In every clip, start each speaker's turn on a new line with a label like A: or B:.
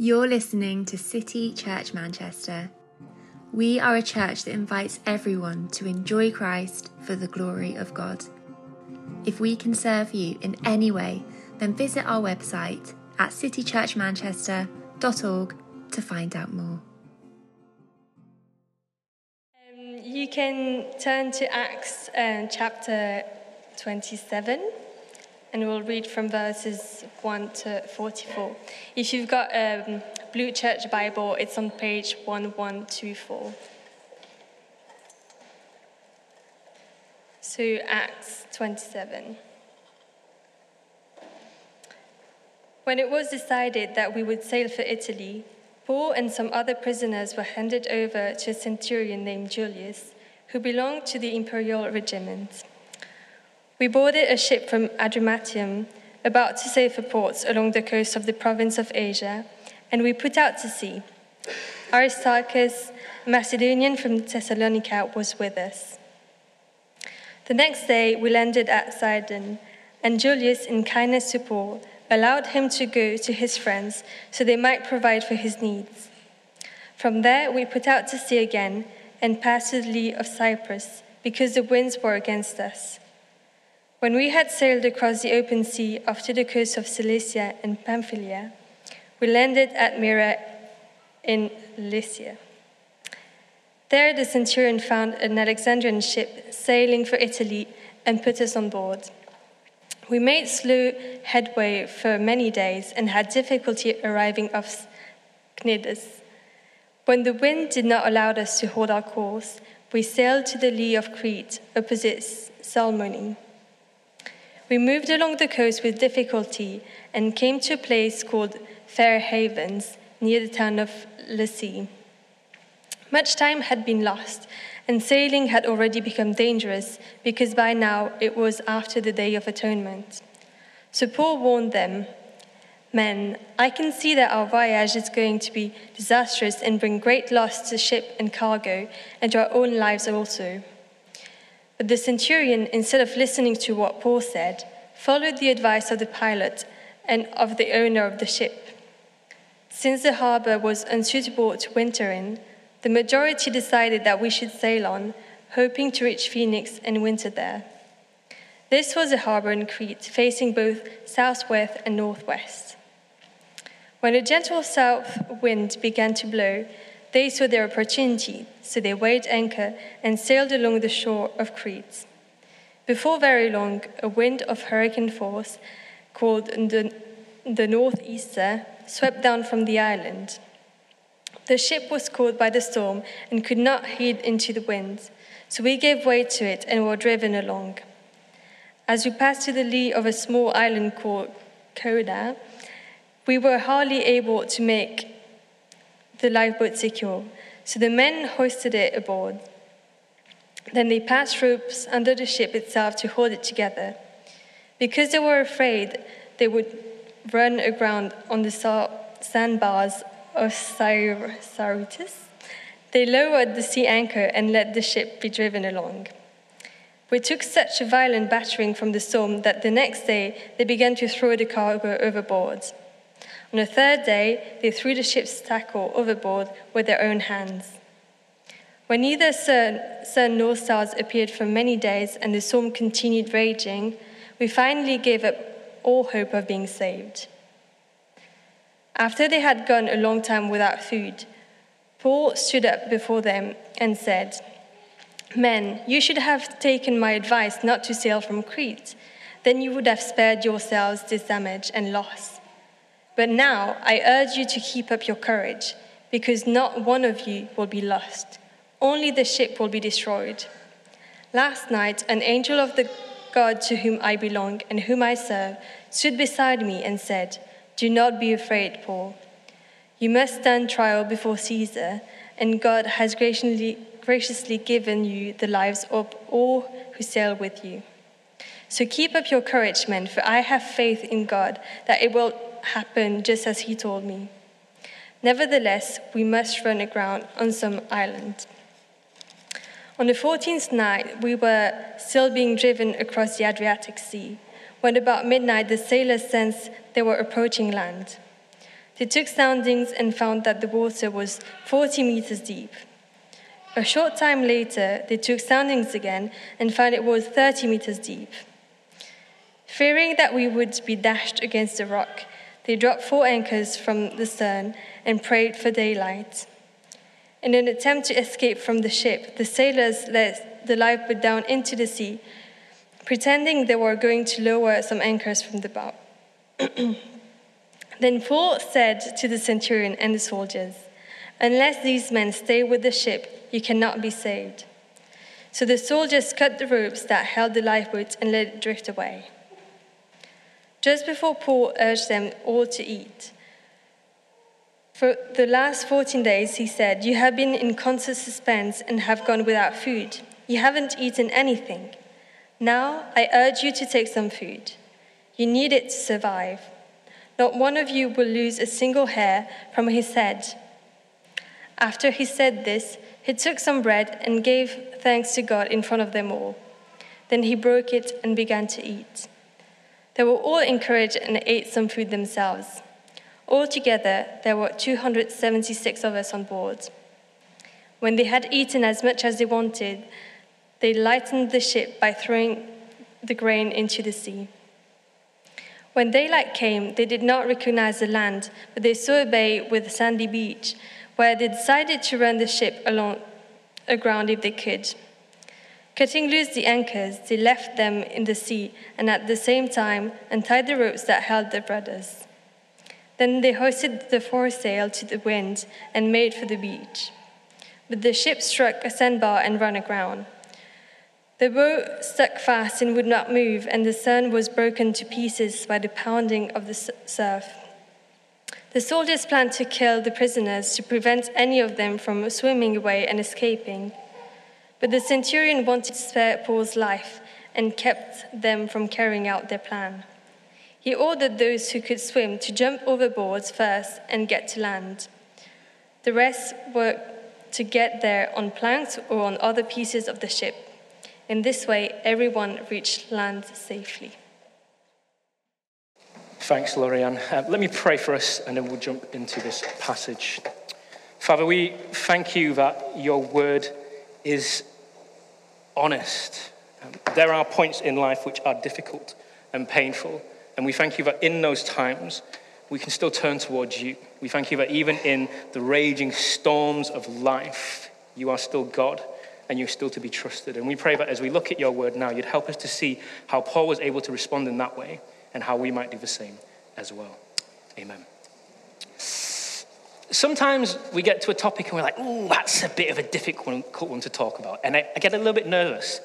A: You're listening to City Church Manchester. We are a church that invites everyone to enjoy Christ for the glory of God. If we can serve you in any way, then visit our website at citychurchmanchester.org to find out more.
B: Um, you can turn to Acts um, chapter 27 and we'll read from verses 1 to 44. If you've got a um, Blue Church Bible, it's on page 1124. So, Acts 27. When it was decided that we would sail for Italy, Paul and some other prisoners were handed over to a centurion named Julius, who belonged to the imperial regiment. We boarded a ship from Adramyttium, about to sail for ports along the coast of the province of Asia, and we put out to sea. Aristarchus, a Macedonian from Thessalonica, was with us. The next day, we landed at Sidon, and Julius, in kindness to Paul, allowed him to go to his friends so they might provide for his needs. From there, we put out to sea again and passed the lee of Cyprus because the winds were against us. When we had sailed across the open sea to the coast of Cilicia and Pamphylia, we landed at Myra in Lycia. There, the centurion found an Alexandrian ship sailing for Italy and put us on board. We made slow headway for many days and had difficulty arriving off Cnidus. When the wind did not allow us to hold our course, we sailed to the lee of Crete, opposite Salmone. We moved along the coast with difficulty and came to a place called Fair Havens, near the town of Lasea. Much time had been lost, and sailing had already become dangerous because by now it was after the Day of Atonement. So Paul warned them Men, I can see that our voyage is going to be disastrous and bring great loss to ship and cargo, and to our own lives also. But the centurion, instead of listening to what Paul said, followed the advice of the pilot and of the owner of the ship. Since the harbor was unsuitable to winter in, the majority decided that we should sail on, hoping to reach Phoenix and winter there. This was a harbor in Crete, facing both southwest and northwest. When a gentle south wind began to blow, they saw their opportunity, so they weighed anchor and sailed along the shore of Crete. Before very long, a wind of hurricane force, called the, the northeaster, swept down from the island. The ship was caught by the storm and could not head into the wind, so we gave way to it and were driven along. As we passed to the lee of a small island called Cauda, we were hardly able to make the lifeboat secure, so the men hoisted it aboard. Then they passed ropes under the ship itself to hold it together. Because they were afraid they would run aground on the sandbars of Syrtis, they lowered the sea anchor and let the ship be driven along. We took such a violent battering from the storm that the next day they began to throw the cargo overboard. On the third day, they threw the ship's tackle overboard with their own hands. When neither sun, sun nor stars appeared for many days and the storm continued raging, we finally gave up all hope of being saved. After they had gone a long time without food, Paul stood up before them and said, Men, you should have taken my advice not to sail from Crete. Then you would have spared yourselves this damage and loss. But now I urge you to keep up your courage, because not one of you will be lost. Only the ship will be destroyed. Last night, an angel of the God to whom I belong and whom I serve stood beside me and said, Do not be afraid, Paul. You must stand trial before Caesar, and God has graciously, graciously given you the lives of all who sail with you. So keep up your courage, men, for I have faith in God that it will happen just as he told me. Nevertheless, we must run aground on some island. On the 14th night, we were still being driven across the Adriatic Sea, when about midnight the sailors sensed they were approaching land. They took soundings and found that the water was 40 meters deep. A short time later, they took soundings again and found it was 30 meters deep. Fearing that we would be dashed against a rock, they dropped four anchors from the stern and prayed for daylight. In an attempt to escape from the ship, the sailors let the lifeboat down into the sea, pretending they were going to lower some anchors from the bow. then Paul said to the centurion and the soldiers, Unless these men stay with the ship, you cannot be saved. So the soldiers cut the ropes that held the lifeboat and let it drift away. Just before Paul urged them all to eat, for the last 14 days, he said, You have been in constant suspense and have gone without food. You haven't eaten anything. Now I urge you to take some food. You need it to survive. Not one of you will lose a single hair from his head. After he said this, he took some bread and gave thanks to God in front of them all. Then he broke it and began to eat. They were all encouraged and ate some food themselves. Altogether, there were 276 of us on board. When they had eaten as much as they wanted, they lightened the ship by throwing the grain into the sea. When daylight came, they did not recognize the land, but they saw a bay with a sandy beach, where they decided to run the ship along aground if they could. Cutting loose the anchors, they left them in the sea and at the same time untied the ropes that held the brothers. Then they hoisted the foresail to the wind and made for the beach. But the ship struck a sandbar and ran aground. The boat stuck fast and would not move, and the stern was broken to pieces by the pounding of the surf. The soldiers planned to kill the prisoners to prevent any of them from swimming away and escaping. But the centurion wanted to spare Paul's life and kept them from carrying out their plan. He ordered those who could swim to jump overboard first and get to land. The rest were to get there on planks or on other pieces of the ship. In this way, everyone reached land safely.
C: Thanks, Lorianne. Uh, let me pray for us and then we'll jump into this passage. Father, we thank you that your word is honest. Um, there are points in life which are difficult and painful. And we thank you that in those times, we can still turn towards you. We thank you that even in the raging storms of life, you are still God and you're still to be trusted. And we pray that as we look at your word now, you'd help us to see how Paul was able to respond in that way and how we might do the same as well. Amen. Sometimes we get to a topic and we're like, oh, that's a bit of a difficult one to talk about. And I, I get a little bit nervous.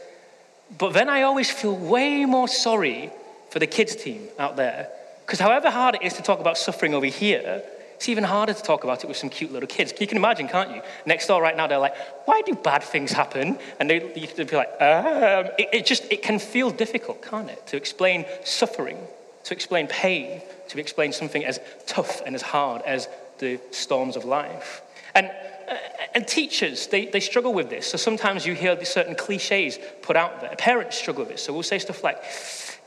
C: But then I always feel way more sorry for the kids' team out there. Because however hard it is to talk about suffering over here, it's even harder to talk about it with some cute little kids. You can imagine, can't you? Next door right now, they're like, why do bad things happen? And they, can be like, um, it, it just, it can feel difficult, can't it? To explain suffering, to explain pain, to explain something as tough and as hard as the storms of life. And, uh, and teachers, they, they struggle with this. So sometimes you hear certain cliches put out there. Parents struggle with this. So we'll say stuff like,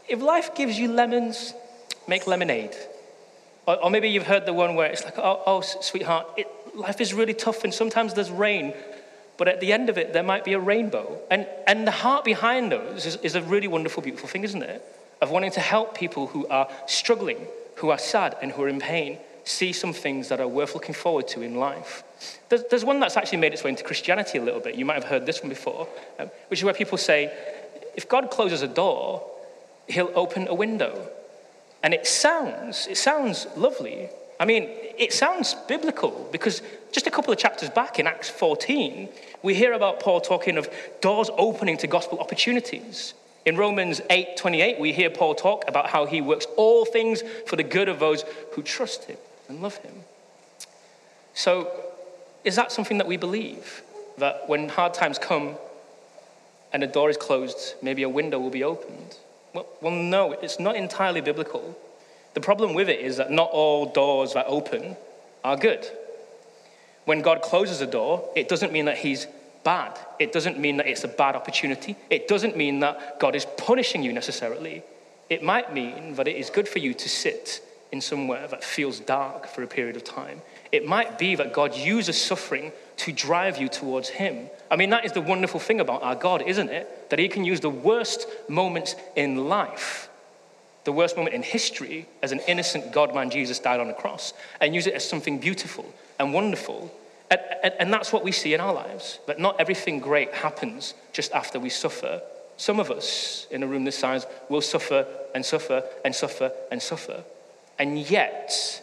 C: if life gives you lemons, make lemonade. Or, or maybe you've heard the one where it's like, oh, oh sweetheart, it, life is really tough and sometimes there's rain, but at the end of it, there might be a rainbow. And, and the heart behind those is, is a really wonderful, beautiful thing, isn't it? Of wanting to help people who are struggling, who are sad, and who are in pain see some things that are worth looking forward to in life. There's, there's one that's actually made its way into Christianity a little bit. You might have heard this one before, um, which is where people say, if God closes a door, he'll open a window. And it sounds, it sounds lovely. I mean, it sounds biblical because just a couple of chapters back in Acts 14, we hear about Paul talking of doors opening to gospel opportunities. In Romans 8 28, we hear Paul talk about how he works all things for the good of those who trust him and love him. So, is that something that we believe? That when hard times come and a door is closed, maybe a window will be opened? Well, well, no, it's not entirely biblical. The problem with it is that not all doors that open are good. When God closes a door, it doesn't mean that He's bad. It doesn't mean that it's a bad opportunity. It doesn't mean that God is punishing you necessarily. It might mean that it is good for you to sit in somewhere that feels dark for a period of time. It might be that God uses suffering to drive you towards Him. I mean, that is the wonderful thing about our God, isn't it? That He can use the worst moments in life, the worst moment in history, as an innocent God man Jesus died on a cross, and use it as something beautiful and wonderful. And, and, and that's what we see in our lives. That not everything great happens just after we suffer. Some of us in a room this size will suffer and suffer and suffer and suffer. And yet,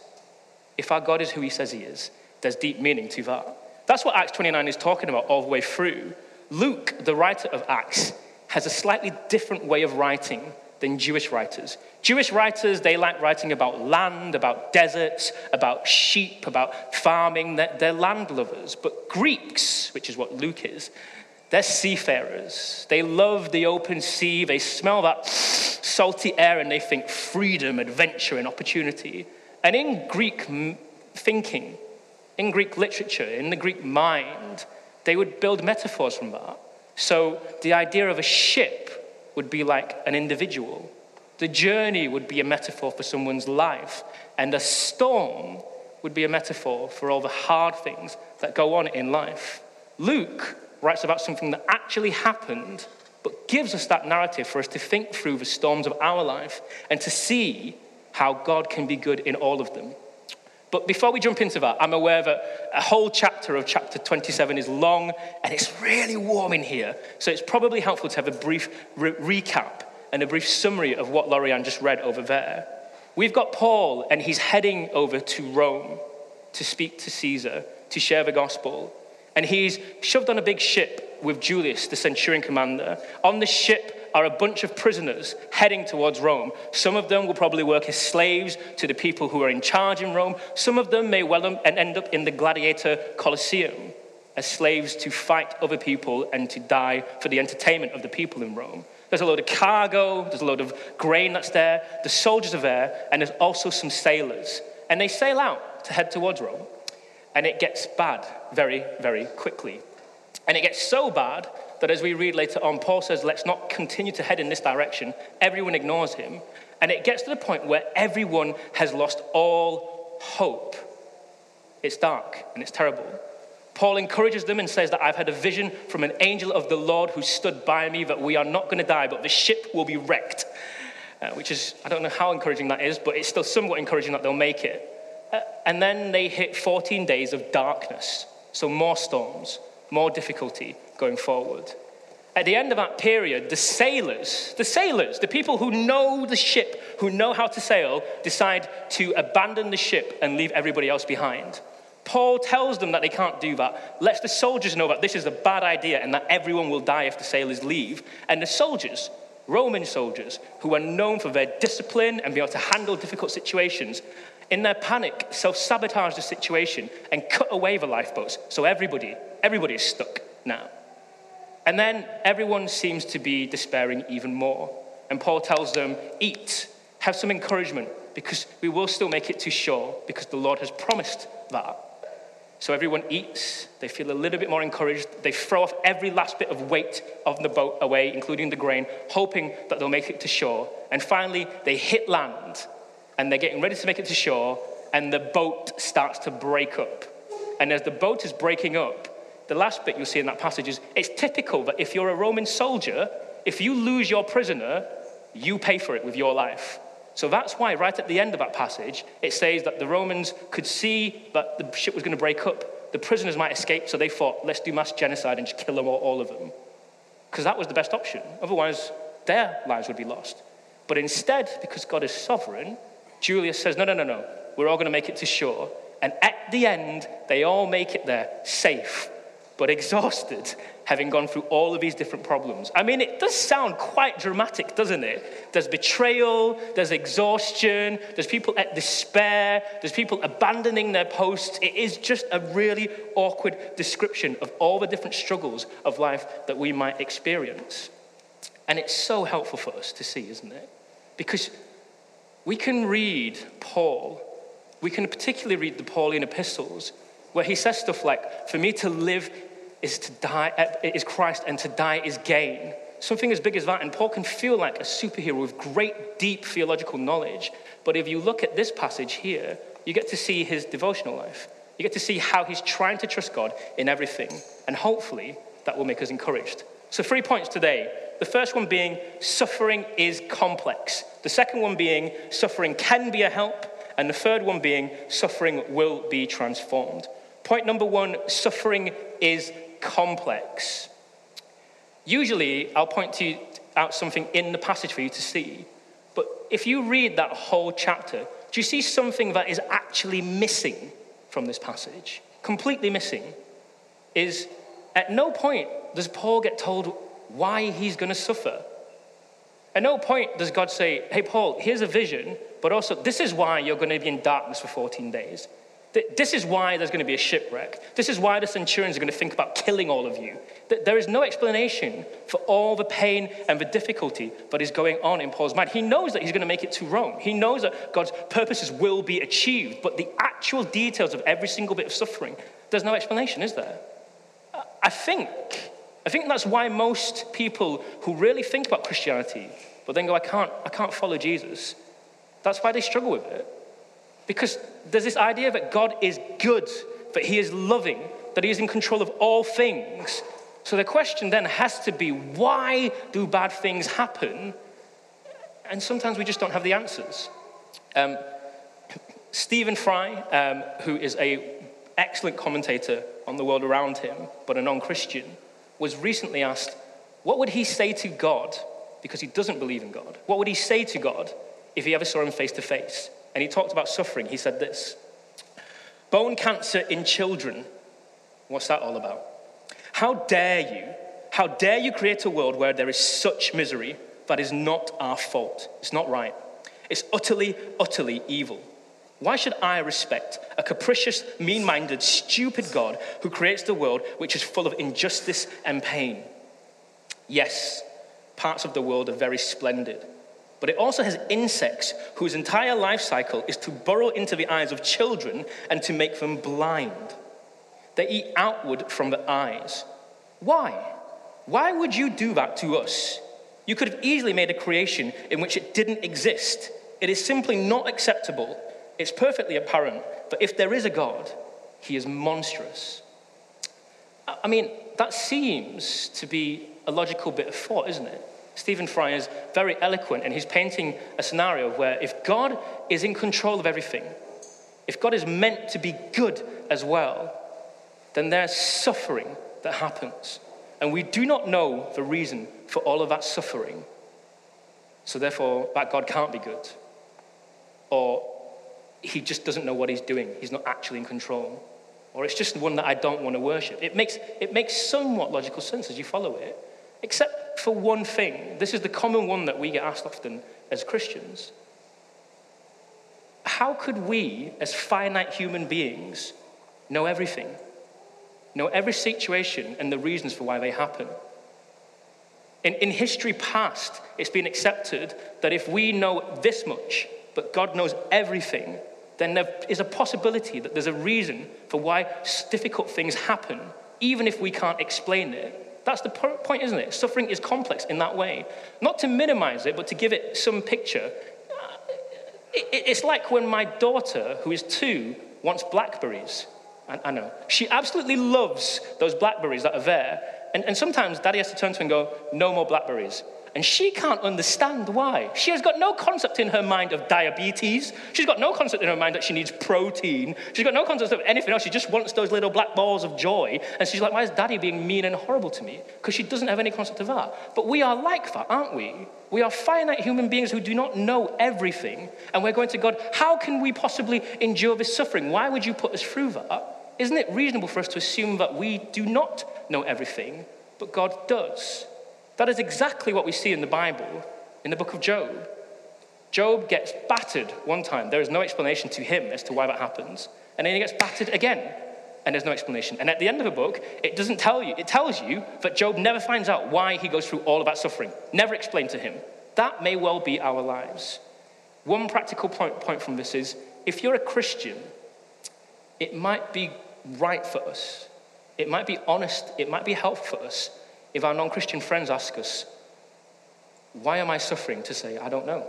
C: if our God is who He says He is, there's deep meaning to that. That's what Acts 29 is talking about all the way through. Luke, the writer of Acts, has a slightly different way of writing than Jewish writers. Jewish writers, they like writing about land, about deserts, about sheep, about farming. They're, they're land lovers. But Greeks, which is what Luke is, they're seafarers. They love the open sea. They smell that salty air and they think freedom, adventure, and opportunity. And in Greek thinking, in Greek literature, in the Greek mind, they would build metaphors from that. So the idea of a ship would be like an individual. The journey would be a metaphor for someone's life. And a storm would be a metaphor for all the hard things that go on in life. Luke writes about something that actually happened, but gives us that narrative for us to think through the storms of our life and to see how God can be good in all of them. But before we jump into that, I'm aware that a whole chapter of chapter 27 is long and it's really warm in here. So it's probably helpful to have a brief re- recap and a brief summary of what Lorianne just read over there. We've got Paul, and he's heading over to Rome to speak to Caesar, to share the gospel. And he's shoved on a big ship with Julius, the centurion commander. On the ship, are a bunch of prisoners heading towards Rome. Some of them will probably work as slaves to the people who are in charge in Rome. Some of them may well end up in the gladiator Colosseum as slaves to fight other people and to die for the entertainment of the people in Rome. There's a load of cargo, there's a load of grain that's there, the soldiers are there, and there's also some sailors. And they sail out to head towards Rome. And it gets bad very, very quickly. And it gets so bad that as we read later on, Paul says, let's not continue to head in this direction. Everyone ignores him. And it gets to the point where everyone has lost all hope. It's dark and it's terrible. Paul encourages them and says that I've had a vision from an angel of the Lord who stood by me that we are not going to die, but the ship will be wrecked. Uh, which is, I don't know how encouraging that is, but it's still somewhat encouraging that they'll make it. Uh, and then they hit 14 days of darkness. So more storms, more difficulty, going forward. At the end of that period, the sailors, the sailors, the people who know the ship, who know how to sail, decide to abandon the ship and leave everybody else behind. Paul tells them that they can't do that, lets the soldiers know that this is a bad idea and that everyone will die if the sailors leave. And the soldiers, Roman soldiers, who are known for their discipline and be able to handle difficult situations, in their panic, self sabotage the situation and cut away the lifeboats. So everybody, everybody is stuck now. And then everyone seems to be despairing even more. And Paul tells them, Eat, have some encouragement, because we will still make it to shore, because the Lord has promised that. So everyone eats, they feel a little bit more encouraged. They throw off every last bit of weight of the boat away, including the grain, hoping that they'll make it to shore. And finally, they hit land, and they're getting ready to make it to shore, and the boat starts to break up. And as the boat is breaking up, the last bit you'll see in that passage is it's typical that if you're a Roman soldier, if you lose your prisoner, you pay for it with your life. So that's why, right at the end of that passage, it says that the Romans could see that the ship was going to break up. The prisoners might escape, so they thought, let's do mass genocide and just kill them all, all of them. Because that was the best option. Otherwise, their lives would be lost. But instead, because God is sovereign, Julius says, no, no, no, no, we're all going to make it to shore. And at the end, they all make it there safe but exhausted, having gone through all of these different problems. I mean, it does sound quite dramatic, doesn't it? There's betrayal, there's exhaustion, there's people at despair, there's people abandoning their posts. It is just a really awkward description of all the different struggles of life that we might experience. And it's so helpful for us to see, isn't it? Because we can read Paul, we can particularly read the Pauline epistles where he says stuff like, For me to live is to die, eh, is Christ, and to die is gain. something as big as that, and Paul can feel like a superhero with great, deep theological knowledge. But if you look at this passage here, you get to see his devotional life. You get to see how he's trying to trust God in everything. And hopefully, that will make us encouraged. So, three points today. The first one being suffering is complex. The second one being suffering can be a help. And the third one being suffering will be transformed. Point number one suffering is complex. Usually, I'll point to out something in the passage for you to see. But if you read that whole chapter, do you see something that is actually missing from this passage? Completely missing. Is at no point does Paul get told why he's going to suffer. At no point does God say, Hey, Paul, here's a vision, but also this is why you're going to be in darkness for 14 days. This is why there's going to be a shipwreck. This is why the centurions are going to think about killing all of you. There is no explanation for all the pain and the difficulty that is going on in Paul's mind. He knows that he's going to make it to Rome. He knows that God's purposes will be achieved, but the actual details of every single bit of suffering, there's no explanation, is there? I think, I think that's why most people who really think about Christianity, but then go, I can't, I can't follow Jesus, that's why they struggle with it. Because there's this idea that God is good, that He is loving, that He is in control of all things. So the question then has to be why do bad things happen? And sometimes we just don't have the answers. Um, Stephen Fry, um, who is a excellent commentator on the world around him, but a non-Christian, was recently asked, what would he say to God, because he doesn't believe in God, what would he say to God if he ever saw him face to face? and he talked about suffering. He said this Bone cancer in children. What's that all about? How dare you? How dare you create a world where there is such misery that is not our fault? It's not right. It's utterly, utterly evil. Why should I respect a capricious, mean minded, stupid God who creates the world which is full of injustice and pain? Yes, parts of the world are very splendid but it also has insects whose entire life cycle is to burrow into the eyes of children and to make them blind. They eat outward from the eyes. Why? Why would you do that to us? You could have easily made a creation in which it didn't exist. It is simply not acceptable. It's perfectly apparent that if there is a God, he is monstrous. I mean, that seems to be a logical bit of thought, isn't it? Stephen Fry is very eloquent, and he's painting a scenario where if God is in control of everything, if God is meant to be good as well, then there's suffering that happens. And we do not know the reason for all of that suffering. So, therefore, that God can't be good. Or he just doesn't know what he's doing, he's not actually in control. Or it's just one that I don't want to worship. It makes, it makes somewhat logical sense as you follow it. Except for one thing. This is the common one that we get asked often as Christians. How could we, as finite human beings, know everything? Know every situation and the reasons for why they happen? In, in history past, it's been accepted that if we know this much, but God knows everything, then there is a possibility that there's a reason for why difficult things happen, even if we can't explain it. That's the point, isn't it? Suffering is complex in that way. Not to minimize it, but to give it some picture. Uh, it's like when my daughter, who is two, wants blackberries. I know. She absolutely loves those blackberries that are there. And, and sometimes daddy has to turn to her and go, No more blackberries. And she can't understand why. She has got no concept in her mind of diabetes. She's got no concept in her mind that she needs protein. She's got no concept of anything else. She just wants those little black balls of joy. And she's like, why is daddy being mean and horrible to me? Because she doesn't have any concept of that. But we are like that, aren't we? We are finite human beings who do not know everything. And we're going to God, how can we possibly endure this suffering? Why would you put us through that? Isn't it reasonable for us to assume that we do not know everything, but God does? That is exactly what we see in the Bible in the book of Job. Job gets battered one time. There is no explanation to him as to why that happens. And then he gets battered again, and there's no explanation. And at the end of the book, it doesn't tell you, it tells you that Job never finds out why he goes through all of that suffering. Never explained to him. That may well be our lives. One practical point, point from this is if you're a Christian, it might be right for us, it might be honest, it might be helpful for us if our non Christian friends ask us, why am I suffering? To say, I don't know.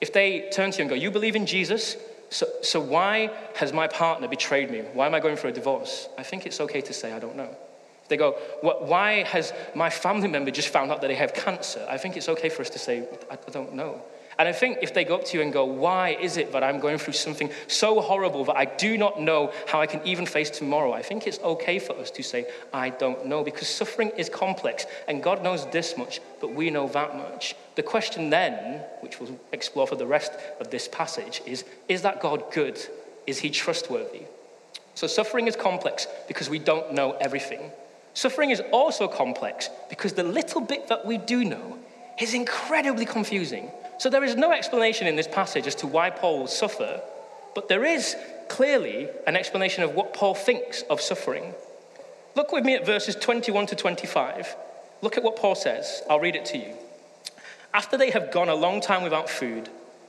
C: If they turn to you and go, You believe in Jesus, so, so why has my partner betrayed me? Why am I going for a divorce? I think it's okay to say, I don't know. If they go, Why has my family member just found out that they have cancer? I think it's okay for us to say, I don't know. And I think if they go up to you and go, Why is it that I'm going through something so horrible that I do not know how I can even face tomorrow? I think it's okay for us to say, I don't know, because suffering is complex, and God knows this much, but we know that much. The question then, which we'll explore for the rest of this passage, is Is that God good? Is he trustworthy? So suffering is complex because we don't know everything. Suffering is also complex because the little bit that we do know is incredibly confusing. So there is no explanation in this passage as to why Paul will suffer, but there is clearly an explanation of what Paul thinks of suffering. Look with me at verses 21 to 25. Look at what Paul says. I'll read it to you. After they have gone a long time without food,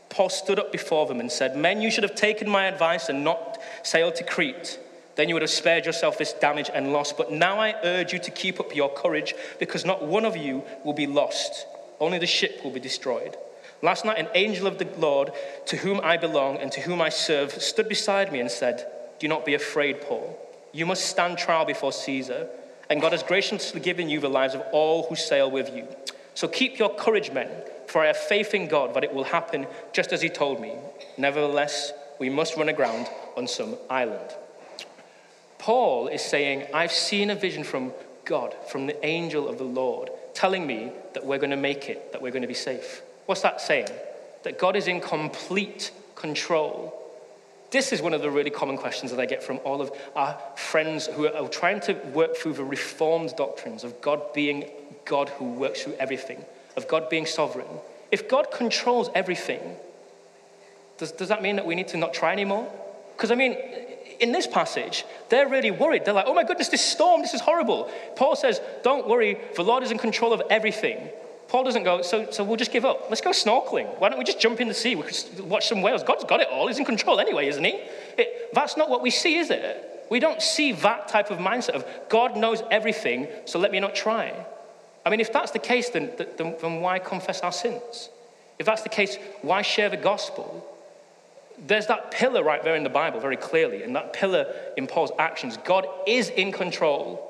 C: Paul stood up before them and said, Men, you should have taken my advice and not sailed to Crete. Then you would have spared yourself this damage and loss. But now I urge you to keep up your courage, because not one of you will be lost, only the ship will be destroyed. Last night, an angel of the Lord, to whom I belong and to whom I serve, stood beside me and said, Do not be afraid, Paul. You must stand trial before Caesar, and God has graciously given you the lives of all who sail with you. So keep your courage, men, for I have faith in God that it will happen just as He told me. Nevertheless, we must run aground on some island. Paul is saying, I've seen a vision from God, from the angel of the Lord, telling me that we're going to make it, that we're going to be safe. What's that saying? That God is in complete control. This is one of the really common questions that I get from all of our friends who are trying to work through the reformed doctrines of God being God who works through everything, of God being sovereign. If God controls everything, does, does that mean that we need to not try anymore? Because, I mean, in this passage, they're really worried. They're like, oh my goodness, this storm, this is horrible. Paul says, don't worry, the Lord is in control of everything. Paul doesn't go, so, so we'll just give up. Let's go snorkeling. Why don't we just jump in the sea? We could watch some whales. God's got it all. He's in control anyway, isn't he? It, that's not what we see, is it? We don't see that type of mindset of God knows everything, so let me not try. I mean, if that's the case, then, then, then why confess our sins? If that's the case, why share the gospel? There's that pillar right there in the Bible very clearly, and that pillar in Paul's actions. God is in control.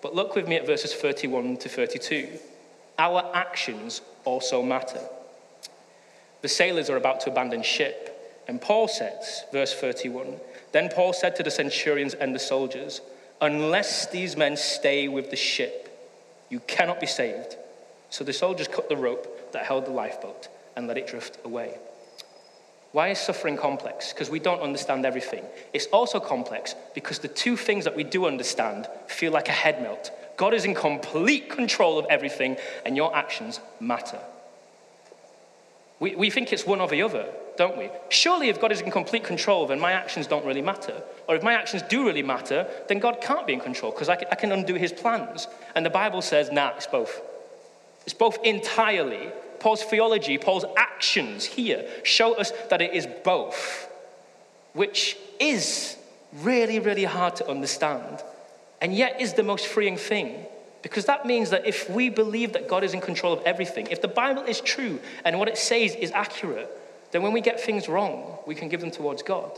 C: But look with me at verses 31 to 32 our actions also matter. The sailors are about to abandon ship, and Paul says, verse 31, then Paul said to the centurions and the soldiers, Unless these men stay with the ship, you cannot be saved. So the soldiers cut the rope that held the lifeboat and let it drift away. Why is suffering complex? Because we don't understand everything. It's also complex because the two things that we do understand feel like a head melt God is in complete control of everything, and your actions matter. We, we think it's one or the other, don't we? Surely, if God is in complete control, then my actions don't really matter. Or if my actions do really matter, then God can't be in control because I, I can undo his plans. And the Bible says, nah, it's both. It's both entirely. Paul's theology, Paul's actions here show us that it is both, which is really, really hard to understand and yet is the most freeing thing. Because that means that if we believe that God is in control of everything, if the Bible is true and what it says is accurate, then when we get things wrong, we can give them towards God.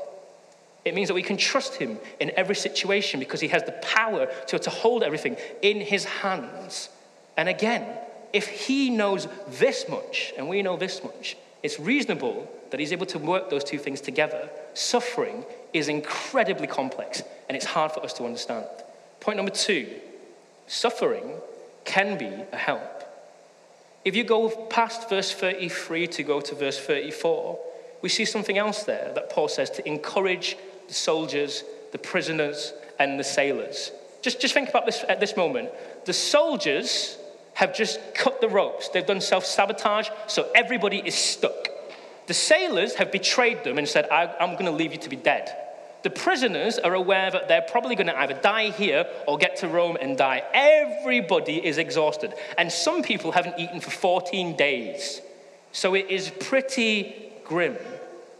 C: It means that we can trust Him in every situation because He has the power to, to hold everything in His hands. And again, if He knows this much and we know this much, it's reasonable that He's able to work those two things together. Suffering is incredibly complex and it's hard for us to understand. Point number two suffering can be a help. If you go past verse 33 to go to verse 34, we see something else there that Paul says to encourage the soldiers, the prisoners, and the sailors. Just, just think about this at this moment. The soldiers have just cut the ropes, they've done self sabotage, so everybody is stuck. The sailors have betrayed them and said, I'm going to leave you to be dead. The prisoners are aware that they're probably going to either die here or get to Rome and die. Everybody is exhausted. And some people haven't eaten for 14 days. So it is pretty grim.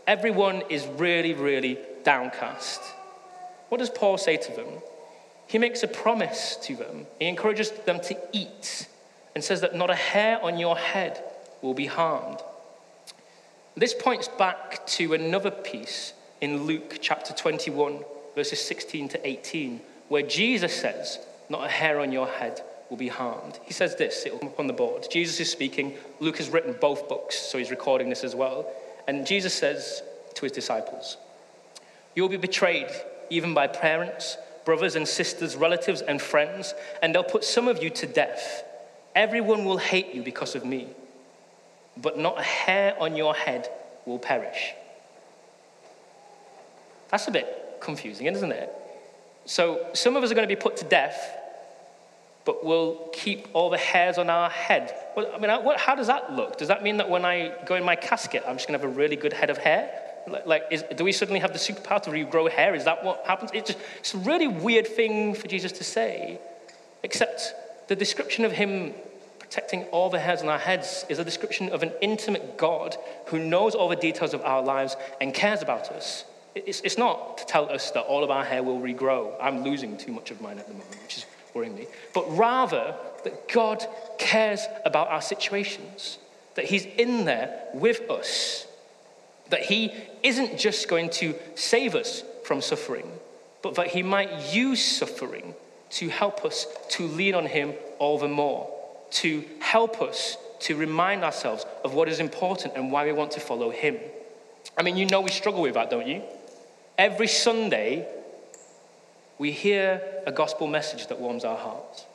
C: Everyone is really, really downcast. What does Paul say to them? He makes a promise to them. He encourages them to eat and says that not a hair on your head will be harmed. This points back to another piece in Luke chapter 21, verses 16 to 18, where Jesus says, Not a hair on your head will be harmed. He says this, it'll come up on the board. Jesus is speaking. Luke has written both books, so he's recording this as well. And Jesus says to his disciples, You will be betrayed even by parents, brothers and sisters, relatives and friends, and they'll put some of you to death. Everyone will hate you because of me, but not a hair on your head will perish. That's a bit confusing, isn't it? So, some of us are going to be put to death, but we'll keep all the hairs on our head. Well, I mean, how does that look? Does that mean that when I go in my casket, I'm just going to have a really good head of hair? Like, is, do we suddenly have the superpower to regrow hair? Is that what happens? It's, just, it's a really weird thing for Jesus to say, except the description of him protecting all the hairs on our heads is a description of an intimate God who knows all the details of our lives and cares about us. It's, it's not to tell us that all of our hair will regrow. I'm losing too much of mine at the moment, which is worrying me. But rather, that God cares about our situations, that He's in there with us that He isn't just going to save us from suffering, but that He might use suffering to help us to lean on Him all the more, to help us to remind ourselves of what is important and why we want to follow Him. I mean, you know we struggle with that, don't you? Every Sunday, we hear a gospel message that warms our hearts.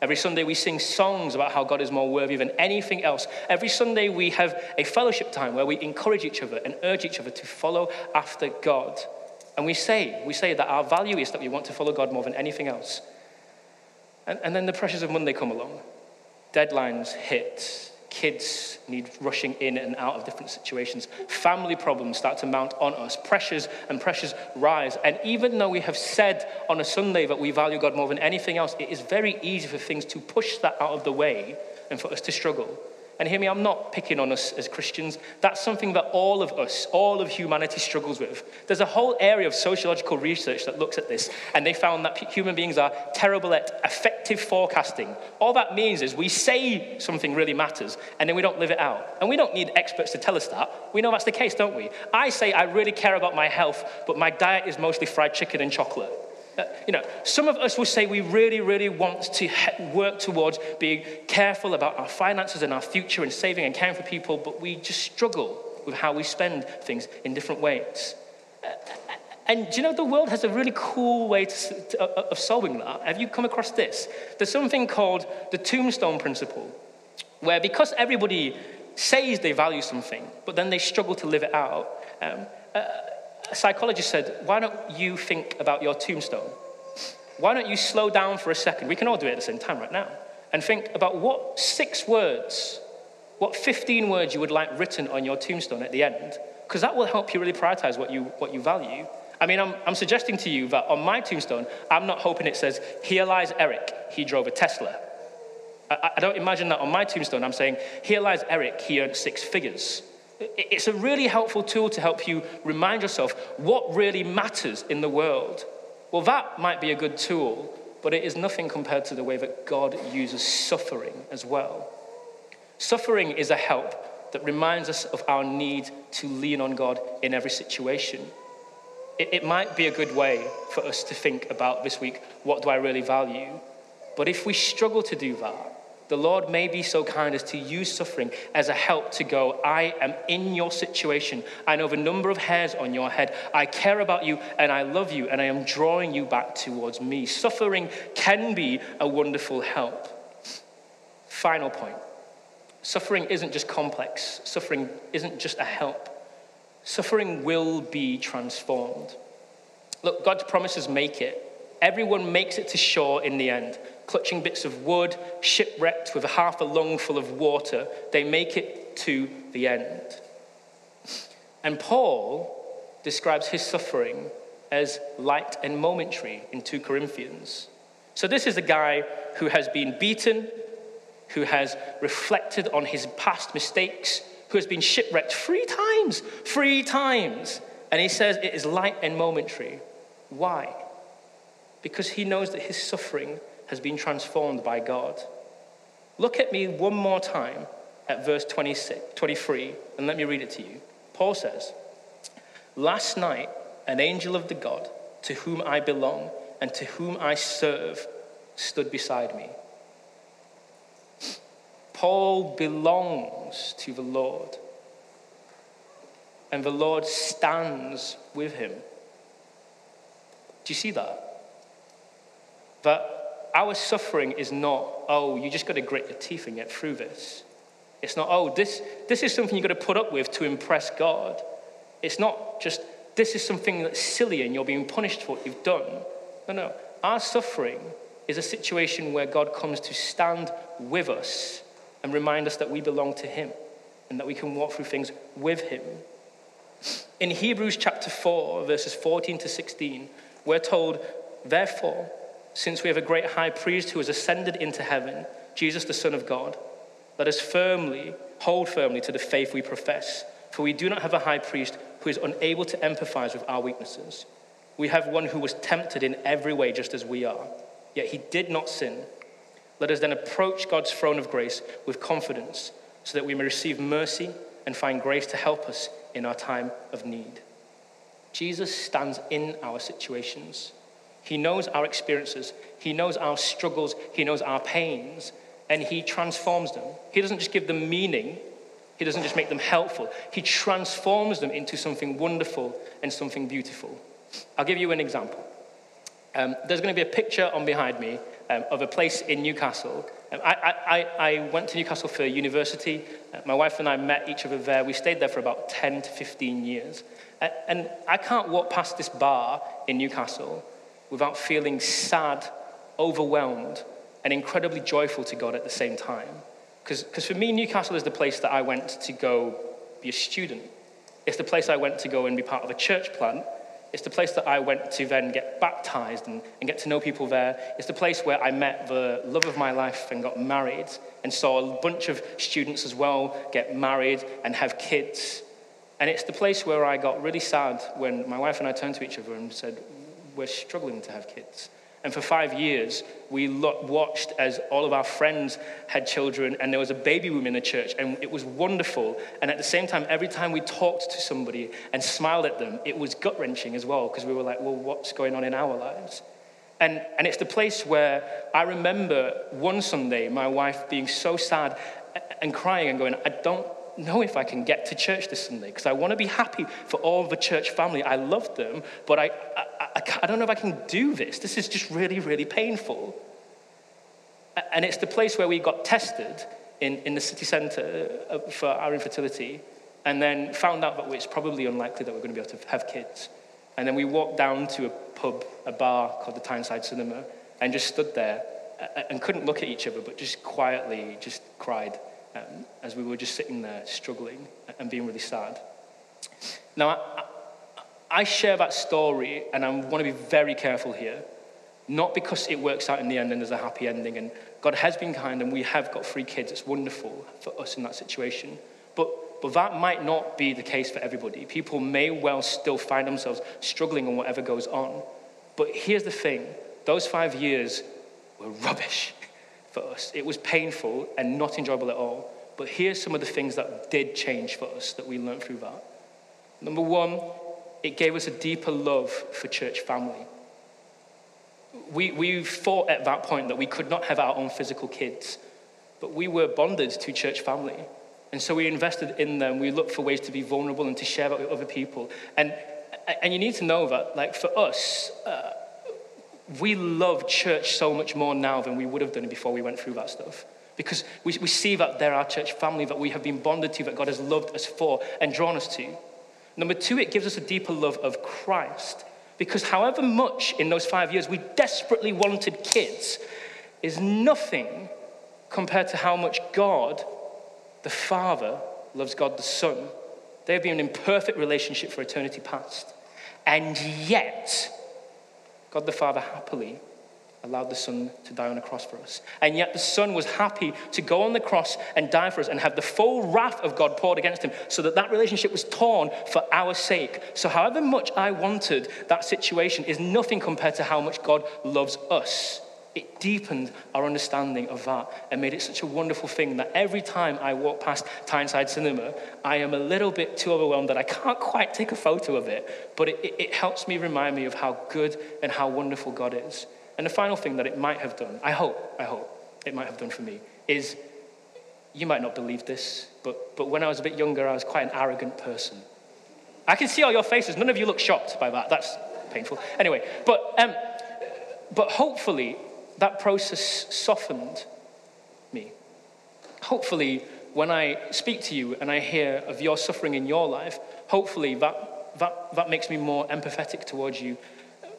C: Every Sunday, we sing songs about how God is more worthy than anything else. Every Sunday, we have a fellowship time where we encourage each other and urge each other to follow after God. And we say, we say that our value is that we want to follow God more than anything else. And, and then the pressures of Monday come along. Deadlines hit, Kids need rushing in and out of different situations. Family problems start to mount on us. Pressures and pressures rise. And even though we have said on a Sunday that we value God more than anything else, it is very easy for things to push that out of the way and for us to struggle. And hear me, I'm not picking on us as Christians. That's something that all of us, all of humanity struggles with. There's a whole area of sociological research that looks at this, and they found that human beings are terrible at affective forecasting. All that means is we say something really matters, and then we don't live it out. And we don't need experts to tell us that. We know that's the case, don't we? I say I really care about my health, but my diet is mostly fried chicken and chocolate. Uh, you know, some of us will say we really, really want to work towards being careful about our finances and our future and saving and caring for people, but we just struggle with how we spend things in different ways. Uh, and do you know the world has a really cool way to, to, uh, of solving that? Have you come across this? There's something called the tombstone principle, where because everybody says they value something, but then they struggle to live it out, um, a psychologist said, Why don't you think about your tombstone? Why don't you slow down for a second? We can all do it at the same time right now. And think about what six words, what 15 words you would like written on your tombstone at the end. Because that will help you really prioritize what you, what you value. I mean, I'm, I'm suggesting to you that on my tombstone, I'm not hoping it says, Here lies Eric, he drove a Tesla. I, I don't imagine that on my tombstone, I'm saying, Here lies Eric, he earned six figures. It's a really helpful tool to help you remind yourself what really matters in the world. Well, that might be a good tool, but it is nothing compared to the way that God uses suffering as well. Suffering is a help that reminds us of our need to lean on God in every situation. It, it might be a good way for us to think about this week what do I really value? But if we struggle to do that, the Lord may be so kind as to use suffering as a help to go, I am in your situation. I know the number of hairs on your head. I care about you and I love you and I am drawing you back towards me. Suffering can be a wonderful help. Final point suffering isn't just complex, suffering isn't just a help. Suffering will be transformed. Look, God's promises make it. Everyone makes it to shore in the end clutching bits of wood, shipwrecked with half a lung full of water, they make it to the end. And Paul describes his suffering as light and momentary in 2 Corinthians. So, this is a guy who has been beaten, who has reflected on his past mistakes, who has been shipwrecked three times, three times. And he says it is light and momentary. Why? Because he knows that his suffering has been transformed by God. Look at me one more time at verse 26, 23, and let me read it to you. Paul says, Last night, an angel of the God to whom I belong and to whom I serve stood beside me. Paul belongs to the Lord, and the Lord stands with him. Do you see that? That our suffering is not, oh, you just got to grit your teeth and get through this. It's not, oh, this, this is something you've got to put up with to impress God. It's not just, this is something that's silly and you're being punished for what you've done. No, no. Our suffering is a situation where God comes to stand with us and remind us that we belong to Him and that we can walk through things with Him. In Hebrews chapter 4, verses 14 to 16, we're told, Therefore, since we have a great high priest who has ascended into heaven, Jesus, the Son of God, let us firmly hold firmly to the faith we profess. For we do not have a high priest who is unable to empathize with our weaknesses. We have one who was tempted in every way, just as we are, yet he did not sin. Let us then approach God's throne of grace with confidence, so that we may receive mercy and find grace to help us in our time of need. Jesus stands in our situations. He knows our experiences, He knows our struggles, He knows our pains, and He transforms them. He doesn't just give them meaning, He doesn't just make them helpful, He transforms them into something wonderful and something beautiful. I'll give you an example. Um, there's going to be a picture on behind me um, of a place in Newcastle. Um, I, I, I, went to Newcastle for university. Uh, my wife and I met each other there. We stayed there for about 10 to 15 years. Uh, and I can't walk past this bar in Newcastle without feeling sad, overwhelmed, and incredibly joyful to God at the same time. Because for me, Newcastle is the place that I went to go be a student. It's the place I went to go and be part of a church plant. It's the place that I went to then get baptized and, and get to know people there. It's the place where I met the love of my life and got married and saw a bunch of students as well get married and have kids. And it's the place where I got really sad when my wife and I turned to each other and said, we're struggling to have kids. And for five years, we watched as all of our friends had children, and there was a baby room in the church, and it was wonderful. And at the same time, every time we talked to somebody and smiled at them, it was gut wrenching as well, because we were like, well, what's going on in our lives? And, and it's the place where I remember one Sunday, my wife being so sad and crying and going, I don't know if I can get to church this Sunday because I want to be happy for all the church family. I love them, but I, I, I, I don't know if I can do this. This is just really, really painful. And it's the place where we got tested in, in the city centre uh, for our infertility and then found out that it's probably unlikely that we're going to be able to have kids. And then we walked down to a pub, a bar called the Tyneside Cinema, and just stood there and couldn't look at each other, but just quietly just cried um, as we were just sitting there struggling and being really sad. Now, I, I share that story, and I want to be very careful here, not because it works out in the end and there's a happy ending, and God has been kind and we have got three kids. It's wonderful for us in that situation. But, but that might not be the case for everybody. People may well still find themselves struggling on whatever goes on. But here's the thing those five years were rubbish for us. It was painful and not enjoyable at all. But here's some of the things that did change for us that we learned through that. Number one, it gave us a deeper love for church family. We, we thought at that point that we could not have our own physical kids, but we were bonded to church family. And so we invested in them. We looked for ways to be vulnerable and to share that with other people. And, and you need to know that, like, for us, uh, we love church so much more now than we would have done before we went through that stuff. Because we, we see that they're our church family that we have been bonded to, that God has loved us for and drawn us to. Number two, it gives us a deeper love of Christ. Because however much in those five years we desperately wanted kids, is nothing compared to how much God, the Father, loves God the Son. They have been in perfect relationship for eternity past. And yet, God the Father happily allowed the Son to die on a cross for us. And yet the Son was happy to go on the cross and die for us and have the full wrath of God poured against him so that that relationship was torn for our sake. So, however much I wanted that situation is nothing compared to how much God loves us. It deepened our understanding of that and made it such a wonderful thing that every time I walk past Tyneside Cinema, I am a little bit too overwhelmed that I can't quite take a photo of it. But it, it, it helps me remind me of how good and how wonderful God is. And the final thing that it might have done, I hope, I hope it might have done for me, is you might not believe this, but, but when I was a bit younger, I was quite an arrogant person. I can see all your faces. None of you look shocked by that. That's painful. Anyway, but, um, but hopefully that process softened me. Hopefully, when I speak to you and I hear of your suffering in your life, hopefully that, that, that makes me more empathetic towards you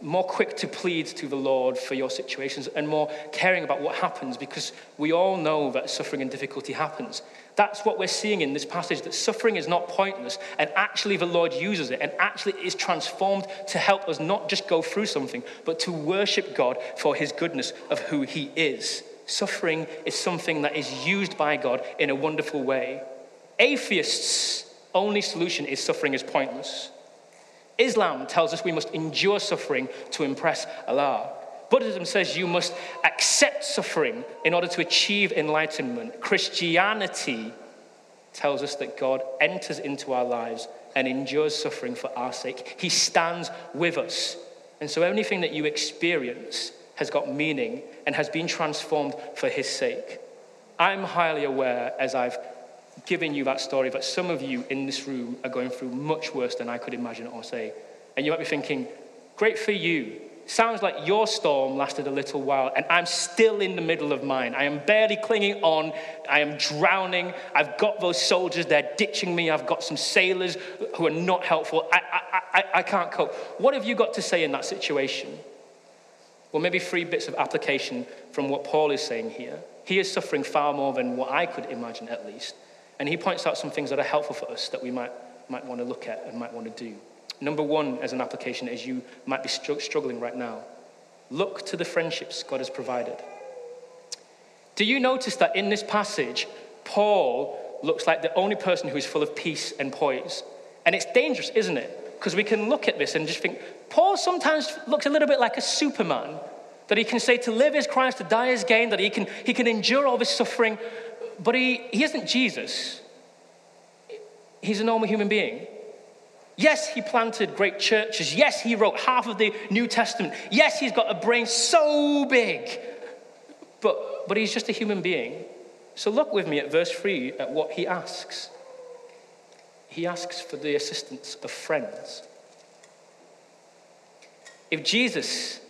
C: more quick to plead to the Lord for your situations and more caring about what happens because we all know that suffering and difficulty happens. That's what we're seeing in this passage that suffering is not pointless and actually the Lord uses it and actually is transformed to help us not just go through something but to worship God for his goodness of who he is. Suffering is something that is used by God in a wonderful way. Atheists' only solution is suffering is pointless. Islam tells us we must endure suffering to impress Allah. Buddhism says you must accept suffering in order to achieve enlightenment. Christianity tells us that God enters into our lives and endures suffering for our sake. He stands with us. And so anything that you experience has got meaning and has been transformed for His sake. I'm highly aware, as I've given you that story that some of you in this room are going through much worse than I could imagine or say. And you might be thinking, great for you. Sounds like your storm lasted a little while, and I'm still in the middle of mine. I am barely clinging on. I am drowning. I've got those soldiers, they're ditching me. I've got some sailors who are not helpful. I, I, I, I can't cope. What have you got to say in that situation? Well, maybe three bits of application from what Paul is saying here. He is suffering far more than what I could imagine, at least. And he points out some things that are helpful for us that we might, might want to look at and might want to do. Number one, as an application, as you might be struggling right now. Look to the friendships God has provided. Do you notice that in this passage, Paul looks like the only person who is full of peace and poise? And it's dangerous, isn't it? Because we can look at this and just think, Paul sometimes looks a little bit like a superman. That he can say to live is Christ, to die is gain, that he can, he can endure all this suffering but he, he isn't Jesus. He's a normal human being. Yes, he planted great churches. Yes, he wrote half of the New Testament. Yes, he's got a brain so big. But, but he's just a human being. So look with me at verse 3 at what he asks. He asks for the assistance of friends. If Jesus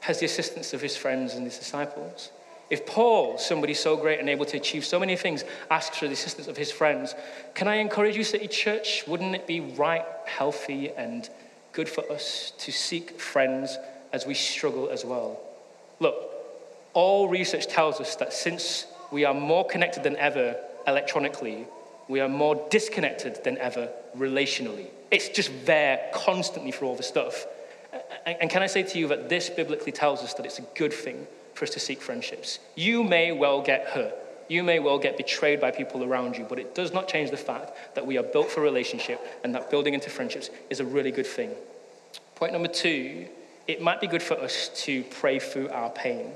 C: has the assistance of his friends and his disciples, if Paul, somebody so great and able to achieve so many things, asks for the assistance of his friends, can I encourage you, City Church? Wouldn't it be right, healthy, and good for us to seek friends as we struggle as well? Look, all research tells us that since we are more connected than ever electronically, we are more disconnected than ever relationally. It's just there constantly for all the stuff. And can I say to you that this biblically tells us that it's a good thing for us to seek friendships. You may well get hurt. You may well get betrayed by people around you, but it does not change the fact that we are built for relationship and that building into friendships is a really good thing. Point number two it might be good for us to pray through our pain.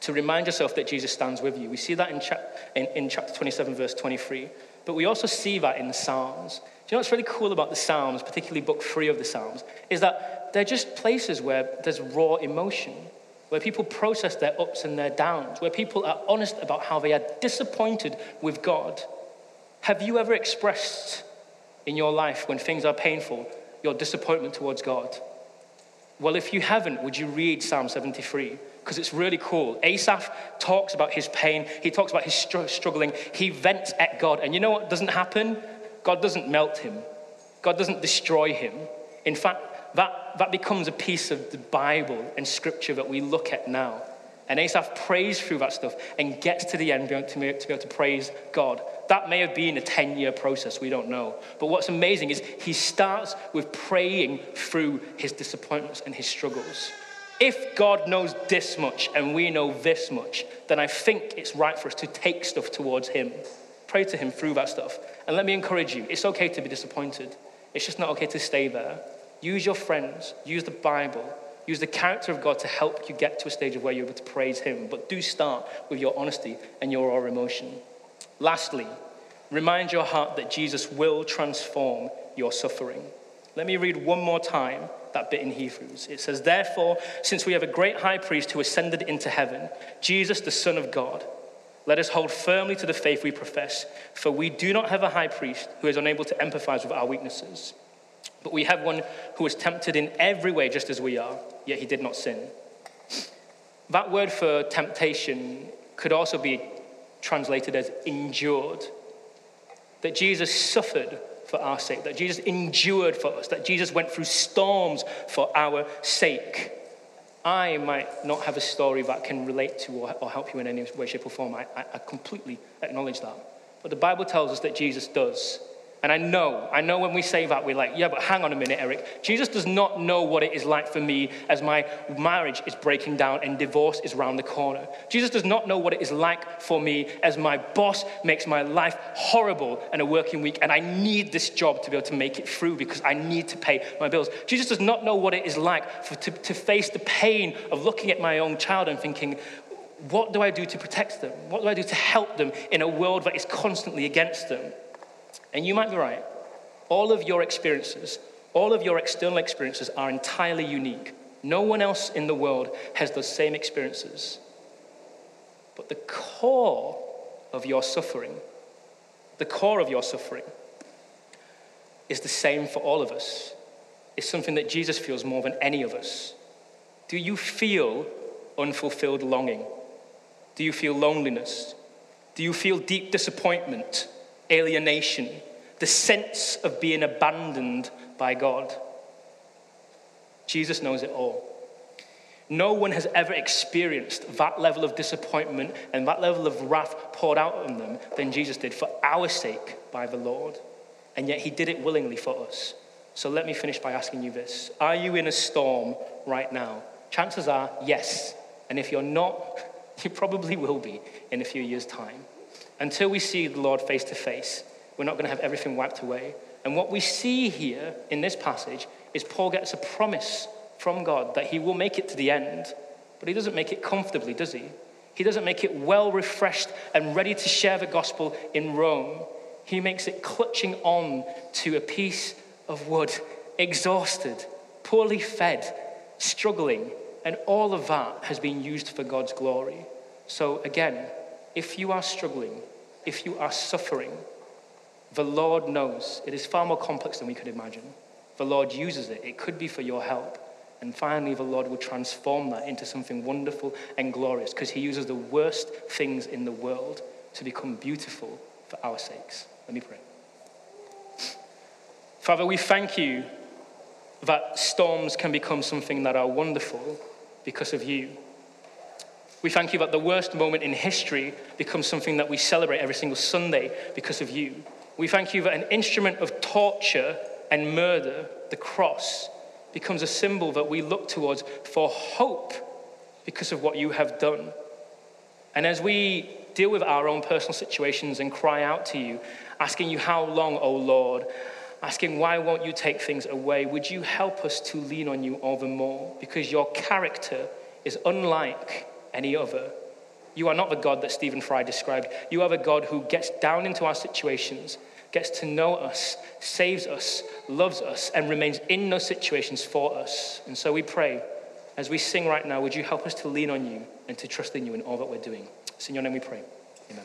C: To remind yourself that Jesus stands with you. We see that in, cha- in, in chapter 27, verse 23. But we also see that in the Psalms. Do you know what's really cool about the Psalms, particularly book three of the Psalms, is that they're just places where there's raw emotion where people process their ups and their downs, where people are honest about how they are disappointed with God. Have you ever expressed in your life when things are painful your disappointment towards God? Well, if you haven't, would you read Psalm 73? Because it's really cool. Asaph talks about his pain, he talks about his struggling, he vents at God. And you know what doesn't happen? God doesn't melt him, God doesn't destroy him. In fact, that, that becomes a piece of the Bible and scripture that we look at now. And Asaph prays through that stuff and gets to the end to be able to praise God. That may have been a 10 year process, we don't know. But what's amazing is he starts with praying through his disappointments and his struggles. If God knows this much and we know this much, then I think it's right for us to take stuff towards him. Pray to him through that stuff. And let me encourage you it's okay to be disappointed, it's just not okay to stay there. Use your friends, use the Bible Use the character of God to help you get to a stage of where you're able to praise Him. But do start with your honesty and your raw emotion. Lastly, remind your heart that Jesus will transform your suffering. Let me read one more time that bit in Hebrews. It says, Therefore, since we have a great high priest who ascended into heaven, Jesus, the Son of God, let us hold firmly to the faith we profess, for we do not have a high priest who is unable to empathize with our weaknesses. But we have one who was tempted in every way just as we are, yet he did not sin. That word for temptation could also be translated as endured. That Jesus suffered for our sake, that Jesus endured for us, that Jesus went through storms for our sake. I might not have a story that can relate to or, help you in any way, shape, or form. I, I completely acknowledge that. But the Bible tells us that Jesus does. And I know, I know when we say that, we're like, yeah, but hang on a minute, Eric. Jesus does not know what it is like for me as my marriage is breaking down and divorce is around the corner. Jesus does not know what it is like for me as my boss makes my life horrible and a working week, and I need this job to be able to make it through because I need to pay my bills. Jesus does not know what it is like for, to, to face the pain of looking at my own child and thinking, what do I do to protect them? What do I do to help them in a world that is constantly against them? And you might be right. All of your experiences, all of your external experiences are entirely unique. No one else in the world has those same experiences. But the core of your suffering, the core of your suffering, is the same for all of us. It's something that Jesus feels more than any of us. Do you feel unfulfilled longing? Do you feel loneliness? Do you feel deep disappointment, alienation, the sense of being abandoned by God. Jesus knows it all. No one has ever experienced that level of disappointment and that level of wrath poured out on them than Jesus did for our sake by the Lord. And yet he did it willingly for us. So let me finish by asking you this Are you in a storm right now? Chances are, yes. And if you're not, you probably will be in a few years' time. Until we see the Lord face to face, we're not going to have everything wiped away. And what we see here in this passage is Paul gets a promise from God that he will make it to the end, but he doesn't make it comfortably, does he? He doesn't make it well refreshed and ready to share the gospel in Rome. He makes it clutching on to a piece of wood, exhausted, poorly fed, struggling, and all of that has been used for God's glory. So, again, if you are struggling, if you are suffering, the Lord knows. It is far more complex than we could imagine. The Lord uses it. It could be for your help. And finally, the Lord will transform that into something wonderful and glorious because He uses the worst things in the world to become beautiful for our sakes. Let me pray. Father, we thank you that storms can become something that are wonderful because of you. We thank you that the worst moment in history becomes something that we celebrate every single Sunday because of you. We thank you that an instrument of torture and murder, the cross, becomes a symbol that we look towards for hope because of what you have done. And as we deal with our own personal situations and cry out to you, asking you, How long, O Lord? Asking, Why won't you take things away? Would you help us to lean on you all the more? Because your character is unlike any other. You are not the God that Stephen Fry described. You are the God who gets down into our situations, gets to know us, saves us, loves us, and remains in those situations for us. And so we pray, as we sing right now, would you help us to lean on you and to trust in you in all that we're doing? It's in your name we pray. Amen.